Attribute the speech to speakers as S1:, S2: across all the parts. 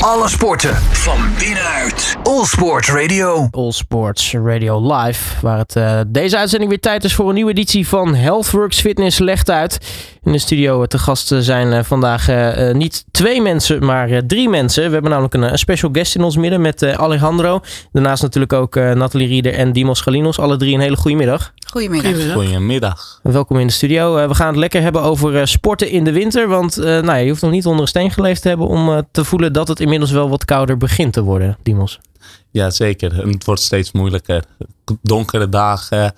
S1: Alle sporten van binnenuit. All Sport Radio.
S2: All Sports Radio Live. Waar het uh, deze uitzending weer tijd is voor een nieuwe editie van Healthworks Fitness legt uit. In de studio te gast zijn uh, vandaag uh, niet twee mensen, maar drie mensen. We hebben namelijk een, een, special guest in ons midden met Alejandro. Daarnaast natuurlijk ook Nathalie Rieder en Dimos Galinos. Alle drie een hele goede middag.
S3: Goedemiddag.
S4: Goedemiddag.
S2: Welkom in de studio. we gaan het lekker hebben over sporten in de winter. Want nou ja, je hoeft nog niet onder een steen geleefd te hebben om te voelen dat het inmiddels wel wat kouder begint te worden, Dimos.
S4: Ja, zeker. Het wordt steeds moeilijker. Donkere dagen,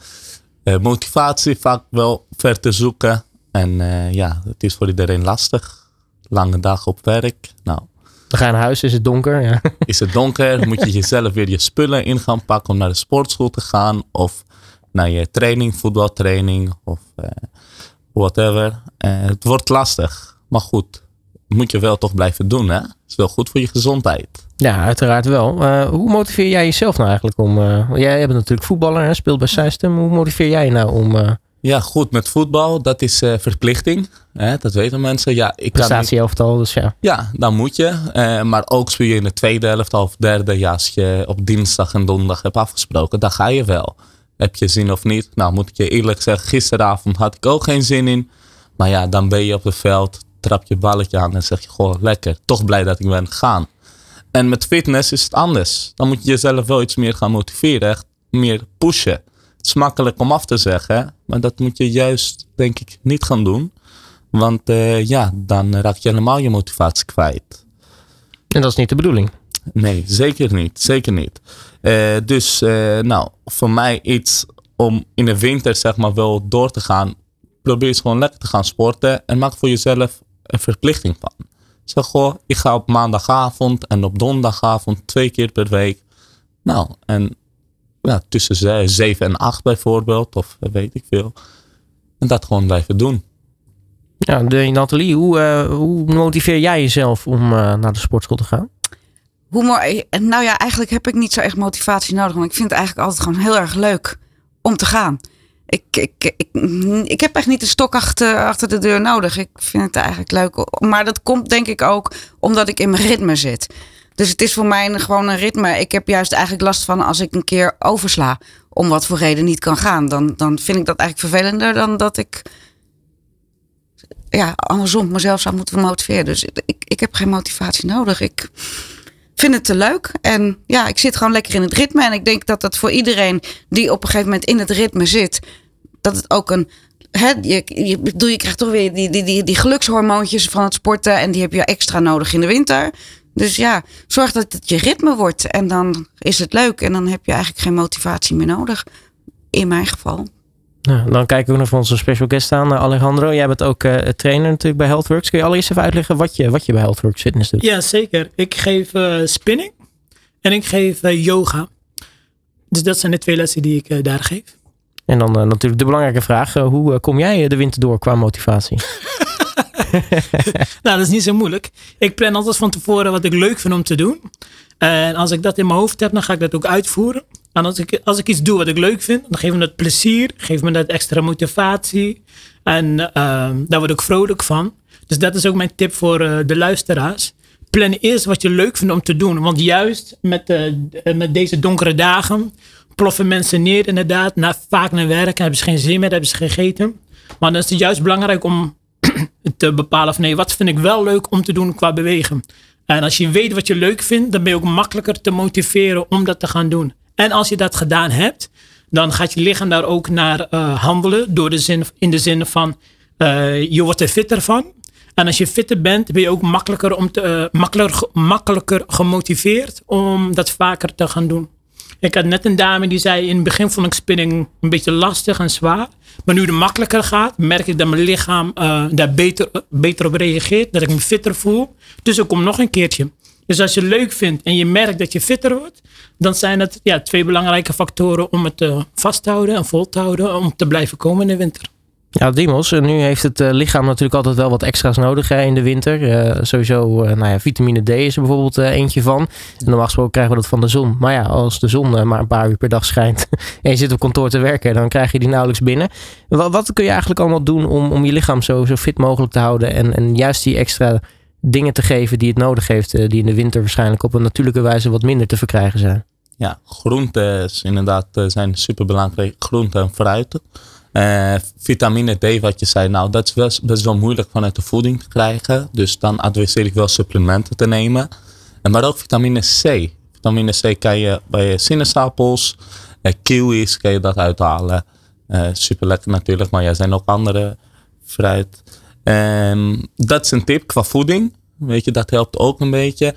S4: eh, motivatie vaak wel ver te zoeken. En eh, ja, het is voor iedereen lastig. Lange dag op werk. Nou,
S2: we gaan naar huis, is het donker? Ja.
S4: Is het donker? Moet je jezelf weer je spullen in gaan pakken om naar de sportschool te gaan. Of naar je training, voetbaltraining of uh, whatever. het wordt lastig. Maar goed, moet je wel toch blijven doen. Hè? is wel goed voor je gezondheid.
S2: Ja, uiteraard wel. Uh, hoe motiveer jij jezelf nou eigenlijk om... Uh, jij bent natuurlijk voetballer, hè, speelt bij Seistem. Hoe motiveer jij nou om... Uh,
S4: ja, goed. Met voetbal, dat is verplichting. Hè, dat weten mensen. Ja,
S2: ik Prestatieelftal, dus ja.
S4: Ja, dan moet je. maar ook speel je in de tweede helft of derde. Ja, als je op dinsdag en donderdag hebt afgesproken, dan ga je wel. Heb je zin of niet? Nou, moet ik je eerlijk zeggen, gisteravond had ik ook geen zin in. Maar ja, dan ben je op het veld trap je balletje aan en zeg je gewoon lekker. Toch blij dat ik ben gegaan. En met fitness is het anders. Dan moet je jezelf wel iets meer gaan motiveren. Echt meer pushen. Het is makkelijk om af te zeggen. Maar dat moet je juist denk ik niet gaan doen. Want uh, ja, dan raak je helemaal je motivatie kwijt.
S2: En dat is niet de bedoeling?
S4: Nee, zeker niet. Zeker niet. Uh, dus uh, nou, voor mij iets om in de winter zeg maar wel door te gaan. Probeer eens gewoon lekker te gaan sporten. En maak voor jezelf een verplichting van. Zeg gewoon, ik ga op maandagavond en op donderdagavond twee keer per week. Nou, en ja, tussen zeven en acht bijvoorbeeld, of weet ik veel. En dat gewoon blijven doen.
S2: Ja, de Nathalie, hoe, uh, hoe motiveer jij jezelf om uh, naar de sportschool te gaan?
S3: Hoe, nou ja, eigenlijk heb ik niet zo echt motivatie nodig. Want ik vind het eigenlijk altijd gewoon heel erg leuk om te gaan ik, ik, ik, ik heb echt niet een stok achter, achter de deur nodig. Ik vind het eigenlijk leuk. Maar dat komt denk ik ook omdat ik in mijn ritme zit. Dus het is voor mij gewoon een ritme. Ik heb juist eigenlijk last van als ik een keer oversla. Om wat voor reden niet kan gaan. Dan, dan vind ik dat eigenlijk vervelender dan dat ik ja, andersom mezelf zou moeten motiveren. Dus ik, ik heb geen motivatie nodig. Ik vind het te leuk. En ja, ik zit gewoon lekker in het ritme. En ik denk dat dat voor iedereen die op een gegeven moment in het ritme zit, dat het ook een. Hè, je, je, bedoel, je krijgt toch weer die, die, die, die gelukshormoontjes van het sporten. En die heb je extra nodig in de winter. Dus ja, zorg dat het je ritme wordt. En dan is het leuk. En dan heb je eigenlijk geen motivatie meer nodig. In mijn geval.
S2: Nou, dan kijken we nog van onze special guest aan, Alejandro. Jij bent ook uh, trainer natuurlijk bij Healthworks. Kun je allereerst even uitleggen wat je, wat je bij Healthworks Fitness doet?
S5: Ja, zeker. Ik geef uh, spinning en ik geef uh, yoga. Dus dat zijn de twee lessen die ik daar geef.
S2: En dan uh, natuurlijk de belangrijke vraag: uh, hoe uh, kom jij de winter door qua motivatie?
S5: nou, dat is niet zo moeilijk. Ik plan altijd van tevoren wat ik leuk vind om te doen. En als ik dat in mijn hoofd heb, dan ga ik dat ook uitvoeren. En als ik, als ik iets doe wat ik leuk vind, dan geeft me dat plezier, geeft me dat extra motivatie. En daar word ik vrolijk van. Dus dat is ook mijn tip voor de luisteraars. Plan eerst wat je leuk vindt om te doen. Want juist met, met deze donkere dagen ploffen mensen neer inderdaad. Na, vaak naar werk hebben ze geen zin meer, hebben ze gegeten. Maar dan is het juist belangrijk om te bepalen van nee, wat vind ik wel leuk om te doen qua bewegen. En als je weet wat je leuk vindt, dan ben je ook makkelijker te motiveren om dat te gaan doen. En als je dat gedaan hebt, dan gaat je lichaam daar ook naar uh, handelen. Door de zin, in de zin van, uh, je wordt er fitter van. En als je fitter bent, ben je ook makkelijker, om te, makkelijker, makkelijker gemotiveerd om dat vaker te gaan doen. Ik had net een dame die zei: In het begin vond ik spinning een beetje lastig en zwaar. Maar nu het makkelijker gaat, merk ik dat mijn lichaam uh, daar beter, beter op reageert. Dat ik me fitter voel. Dus ik kom nog een keertje. Dus als je leuk vindt en je merkt dat je fitter wordt, dan zijn het ja, twee belangrijke factoren om het uh, vast te houden en vol te houden om te blijven komen in de winter.
S2: Ja, Dimos, nu heeft het eh, lichaam natuurlijk altijd wel wat extra's nodig hè, in de winter. Uh, sowieso, uh, nou ja, vitamine D is er bijvoorbeeld eentje van. En normaal gesproken krijgen we dat van de zon. Maar ja, als de zon maar een paar uur per dag schijnt en je zit op kantoor te werken, dan krijg je die nauwelijks binnen. Wat, wat kun je eigenlijk allemaal doen om, om je lichaam zo, zo fit mogelijk te houden en, en juist die extra dingen te geven die het nodig heeft. eh, die in de winter waarschijnlijk op een natuurlijke wijze wat minder te verkrijgen zijn.
S4: Ja, groenten is inderdaad eh, zijn super belangrijk. Groenten en fruit. Eh, vitamine D, wat je zei, nou dat is best, best wel moeilijk vanuit de voeding te krijgen. Dus dan adviseer ik wel supplementen te nemen. En maar ook vitamine C. Vitamine C kan je bij sinaasappels, eh, kiwis kan je dat uithalen. Eh, super lekker natuurlijk, maar er zijn ook andere fruit. Ehm, dat is een tip qua voeding. Weet je, dat helpt ook een beetje.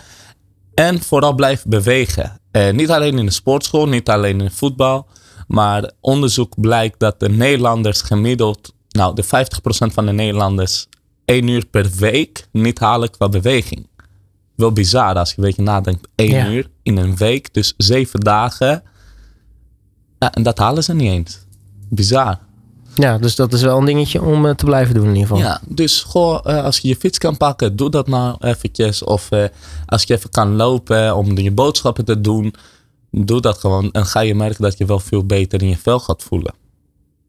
S4: En vooral blijf bewegen. Niet alleen in de sportschool, niet alleen in voetbal. Maar onderzoek blijkt dat de Nederlanders gemiddeld, nou de 50% van de Nederlanders, één uur per week niet halen qua beweging. Wel bizar als je een beetje nadenkt. één
S2: Ja.
S4: uur in een week, dus zeven dagen. Ja, en dat halen ze niet eens. Bizar.
S2: Ja, dus dat is wel een dingetje om eh, te blijven doen in ieder geval.
S4: Ja, dus goh, eh, als je je fiets kan pakken, doe dat nou eventjes. Of eh, als je even kan lopen om je boodschappen te doen, doe dat gewoon. En ga je merken dat je wel veel beter in je vel gaat voelen.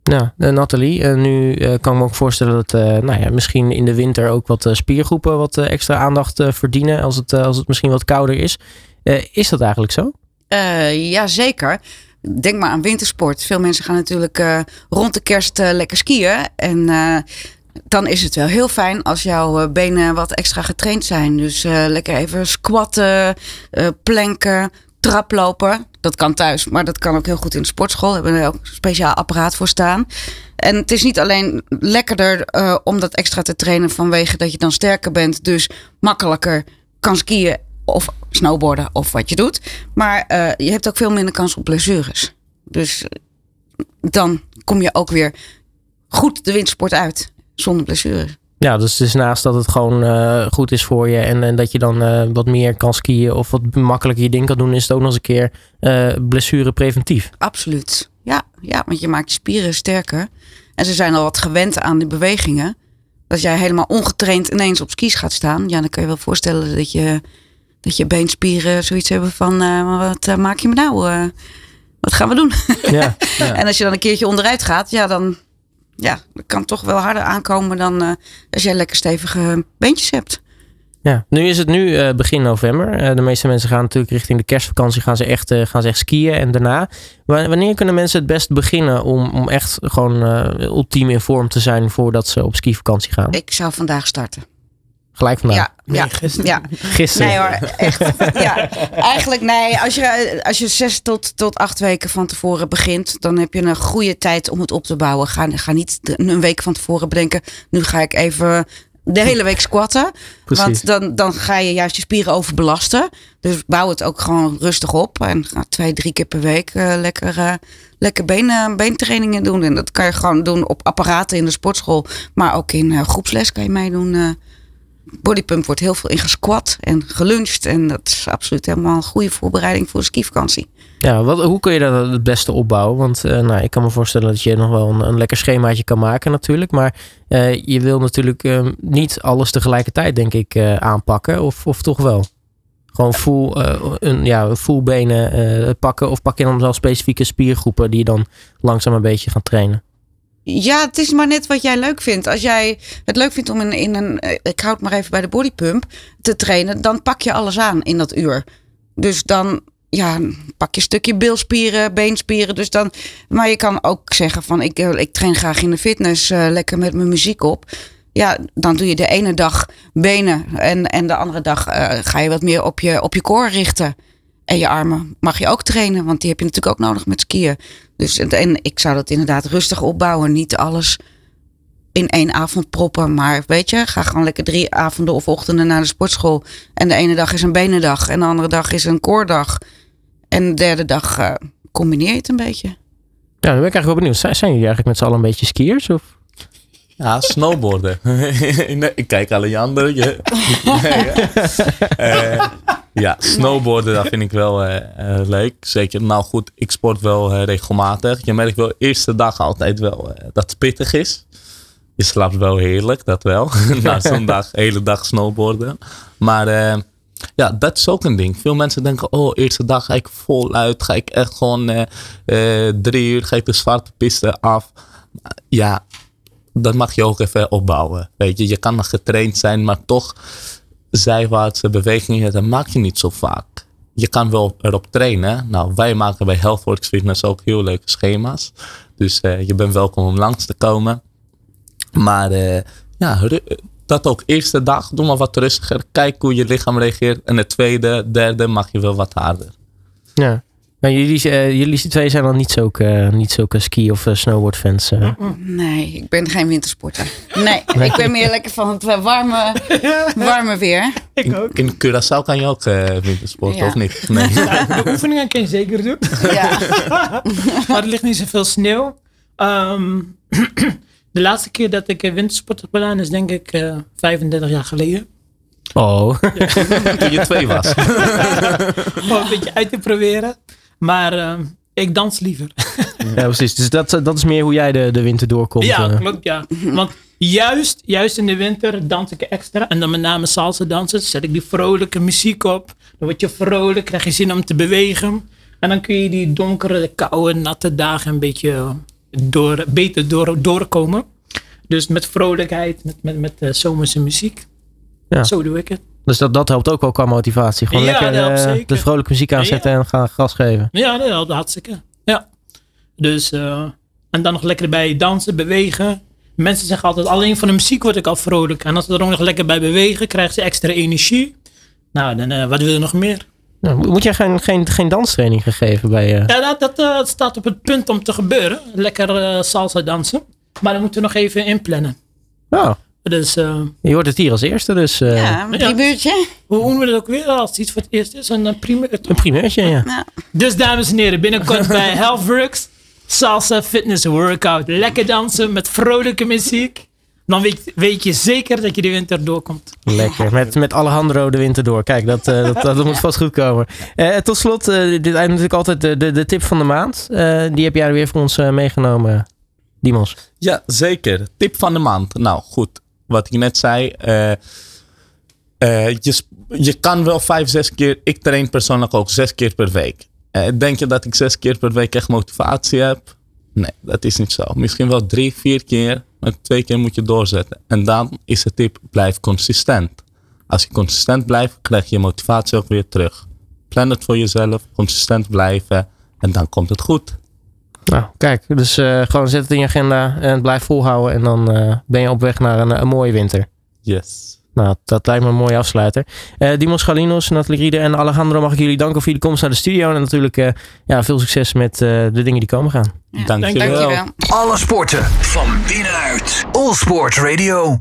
S2: Ja, eh, Nathalie, eh, nu eh, kan ik me ook voorstellen dat eh, nou ja, misschien in de winter ook wat eh, spiergroepen wat extra aandacht eh, verdienen als het, als het misschien wat kouder is. Eh, is dat eigenlijk zo?
S3: Eh, ja, zeker. Denk maar aan wintersport. Veel mensen gaan natuurlijk eh, rond de kerst lekker skiën. En eh, dan is het wel heel fijn als jouw eh, benen wat extra getraind zijn. Dus eh, lekker even squatten, eh, planken, traplopen. Dat kan thuis, maar dat kan ook heel goed in de sportschool. Hebben we ook een speciaal apparaat voor staan. En het is niet alleen lekkerder eh, om dat extra te trainen vanwege dat je dan sterker bent. Dus makkelijker kan skiën of snowboarden of wat je doet. Maar eh, je hebt ook veel minder kans op blessures. Dus eh, dan kom je ook weer goed de windsport uit zonder blessures.
S2: Ja, dus is naast dat het gewoon eh, goed is voor je en, en dat je dan eh, wat meer kan skiën of wat makkelijker je ding kan doen, is het ook nog eens een keer eh blessure preventief.
S3: Absoluut. Ja, ja, want je maakt je spieren sterker. En ze zijn al wat gewend aan die bewegingen. Als jij helemaal ongetraind ineens op skis gaat staan, ja, dan kan je wel voorstellen dat je, dat je beenspieren zoiets hebben van, wat maak je me nou? wat gaan we doen?
S2: Ja,
S3: En als je dan een keertje onderuit gaat, ja, dan ja, dat kan toch wel harder aankomen dan eh, als jij lekker stevige beentjes hebt.
S2: ja. Nu is het nu eh, begin november. Eh, de meeste mensen gaan natuurlijk richting de kerstvakantie gaan ze echt, gaan ze echt skiën en daarna. Wa- Wanneer kunnen mensen het best beginnen om, om echt gewoon ultiem in vorm te zijn voordat ze op skivakantie gaan?
S3: Ik zou vandaag starten.
S2: Gelijk vandaag.
S3: Ja,
S5: Nee,
S3: ja,
S5: gisteren.
S3: ja.
S2: Gisteren.
S3: Nee hoor, echt. Ja, eigenlijk nee. Als je, als je zes tot, tot acht weken van tevoren begint, dan heb je een goede tijd om het op te bouwen. Ga, ga niet een week van tevoren bedenken, nu ga ik even de hele week squatten.
S2: Precies.
S3: Want dan, dan ga je juist je spieren overbelasten. Dus bouw het ook gewoon rustig op. En ga twee, drie keer per week eh, lekker, eh, lekker benen, beentrainingen doen. En dat kan je gewoon doen op apparaten in de sportschool. Maar ook in eh, groepsles kan je meedoen. Bodypump wordt heel veel in gesquat en geluncht. En dat is absoluut helemaal een goede voorbereiding voor de skivakantie.
S2: Ja, wat, hoe kun je dat het beste opbouwen? Want eh, nou, ik kan me voorstellen dat je nog wel een, lekker schemaatje kan maken natuurlijk. Maar eh, je wil natuurlijk eh, niet alles tegelijkertijd denk ik aanpakken. Of, of toch wel? Gewoon full, een, ja, full benen pakken. Of pak je dan wel specifieke spiergroepen die je dan langzaam een beetje gaan trainen?
S3: Ja, het is maar net wat jij leuk vindt. Als jij het leuk vindt om in, in een, eh, ik houd maar even bij de bodypump, te trainen, dan pak je alles aan in dat uur. Dus dan ja, pak je een stukje bilspieren, beenspieren. Dus dan, maar je kan ook zeggen van ik, eh, ik train graag in de fitness eh, lekker met mijn muziek op. Ja, dan doe je de ene dag benen en, en de andere dag ga je wat meer op je, op je core richten. En je armen mag je ook trainen, want die heb je natuurlijk ook nodig met skiën. Dus en- ik zou dat inderdaad rustig opbouwen. Niet alles in één avond proppen. Maar weet je, ga gewoon lekker drie avonden of ochtenden naar de sportschool. En de ene dag is een benendag. En de andere dag is een koordag. En de derde dag eh, combineer je het een beetje.
S2: Ja, dan ben ik eigenlijk wel benieuwd. Zijn, zijn jullie eigenlijk met z'n allen een beetje skiers? Of?
S4: Ja, snowboarden. nee, ik kijk Alejandro. Je, nee. Eh, ja, snowboarden, dat vind ik wel eh, eh, leuk. Zeker. Nou goed, ik sport wel eh, regelmatig. Je merkt wel eerste dag altijd wel dat het pittig is. Je slaapt wel heerlijk, dat wel. Na zo'n dag, hele dag snowboarden. Maar ja, dat is ook een ding. Veel mensen denken, oh, eerste dag ga ik voluit. Ga ik echt gewoon drie uur, ga ik de zwarte piste af. Ja, dat mag je ook even opbouwen. Weet je, je kan nog getraind zijn, maar toch zijwaartse bewegingen, dat maak je niet zo vaak. Je kan wel erop trainen. Nou, wij maken bij Healthworks Fitness ook heel leuke schema's. Dus je bent welkom om langs te komen. Maar ja, dat ook eerste dag, doe maar wat rustiger. Kijk hoe je lichaam reageert. En de tweede, derde mag je wel wat harder.
S2: Ja. Maar jullie, uh, jullie twee zijn dan niet zulke, uh, niet zulke ski- of uh, snowboardfans?
S3: Nee, ik ben geen wintersporter. Nee, ik ben meer lekker van het warme, warme weer.
S5: Ik ook.
S4: In, in Curaçao kan je ook wintersporten,
S3: Ja.
S4: of niet? Nee.
S5: Ja, de oefeningen kan je zeker doen.
S3: Ja.
S5: maar er ligt niet zoveel sneeuw. Ehm, de laatste keer dat ik eh, wintersport heb gedaan is denk ik eh 35 jaar geleden.
S2: Oh.
S4: Toen je twee was.
S5: Gewoon een beetje uit te proberen. Maar ehm, ik dans liever.
S2: ja, precies. Dus dat, dat is meer hoe jij de, de winter doorkomt.
S5: ja,
S2: eh.
S5: klopt ja. Want juist, juist in de winter dans ik extra. En dan met name salsa dansen. Zet ik die vrolijke muziek op. Dan word je vrolijk, krijg je zin om te bewegen. En dan kun je die donkere, koude, natte dagen een beetje eh, door, beter door, doorkomen. Dus met vrolijkheid, met, met, met eh, zomerse muziek.
S2: Ja.
S5: Zo doe ik het.
S2: Dus dat, dat helpt ook wel qua motivatie. Gewoon
S5: Ja,
S2: lekker eh, de vrolijke muziek aanzetten en gaan gas geven.
S5: Ja, dat helpt hartstikke. Ja. Dus, eh, en dan nog lekker bij dansen, bewegen. Mensen zeggen altijd, alleen van de muziek word ik al vrolijk. En als ze er ook nog lekker bij bewegen, krijgen ze extra energie. Nou, dan eh, wat wil je nog meer?
S2: Ja, moet jij geen, geen, geen danstraining gegeven bij?
S5: Ja, dat, dat staat op het punt om te gebeuren. Lekker salsa dansen. Maar dan moeten we nog even inplannen.
S2: Oh,
S5: Dus eh,
S2: je hoort het hier als eerste, dus eh,
S3: Ja, een primeurtje.
S5: hoe doen we dat ook weer als het iets voor het eerst is? Een uh, primeur.
S2: een primeurtje, ja.
S3: Ja.
S5: Dus dames en heren, binnenkort bij Healthworks. Salsa Fitness Workout. Lekker dansen met vrolijke muziek. Dan weet, weet je zeker dat je de winter doorkomt.
S2: Lekker. Met, met Alejandro de winter door. Kijk, dat, eh, dat, dat moet vast goed komen. Eh, tot slot, eh, dit is natuurlijk altijd de, de, de tip van de maand. Eh, die heb jij weer voor ons eh, meegenomen, Dimos.
S4: Ja, zeker. Tip van de maand. Nou, goed. Wat ik net zei. eh, eh, je, je kan wel vijf, zes keer. Ik train persoonlijk ook zes keer per week. Eh, denk je dat ik zes keer per week echt motivatie heb? Nee, dat is niet zo. Misschien wel drie, vier keer. Maar twee keer moet je doorzetten. En dan is de tip, blijf consistent. Als je consistent blijft, krijg je motivatie ook weer terug. Plan het voor jezelf, consistent blijven. En dan komt het goed.
S2: Nou, kijk. Dus eh, gewoon zet het in je agenda en blijf volhouden. En dan eh, ben je op weg naar een, een mooie winter.
S4: Yes.
S2: Nou, dat lijkt me een mooie afsluiter. Eh Dimos Galinos, Nathalie en Alejandro mag ik jullie danken voor jullie komst naar de studio. En natuurlijk eh, ja, veel succes met eh, de dingen die komen gaan.
S3: Ja,
S4: Dankjewel.
S3: Dankjewel.
S1: Alle sporten van binnenuit. All Sport Radio.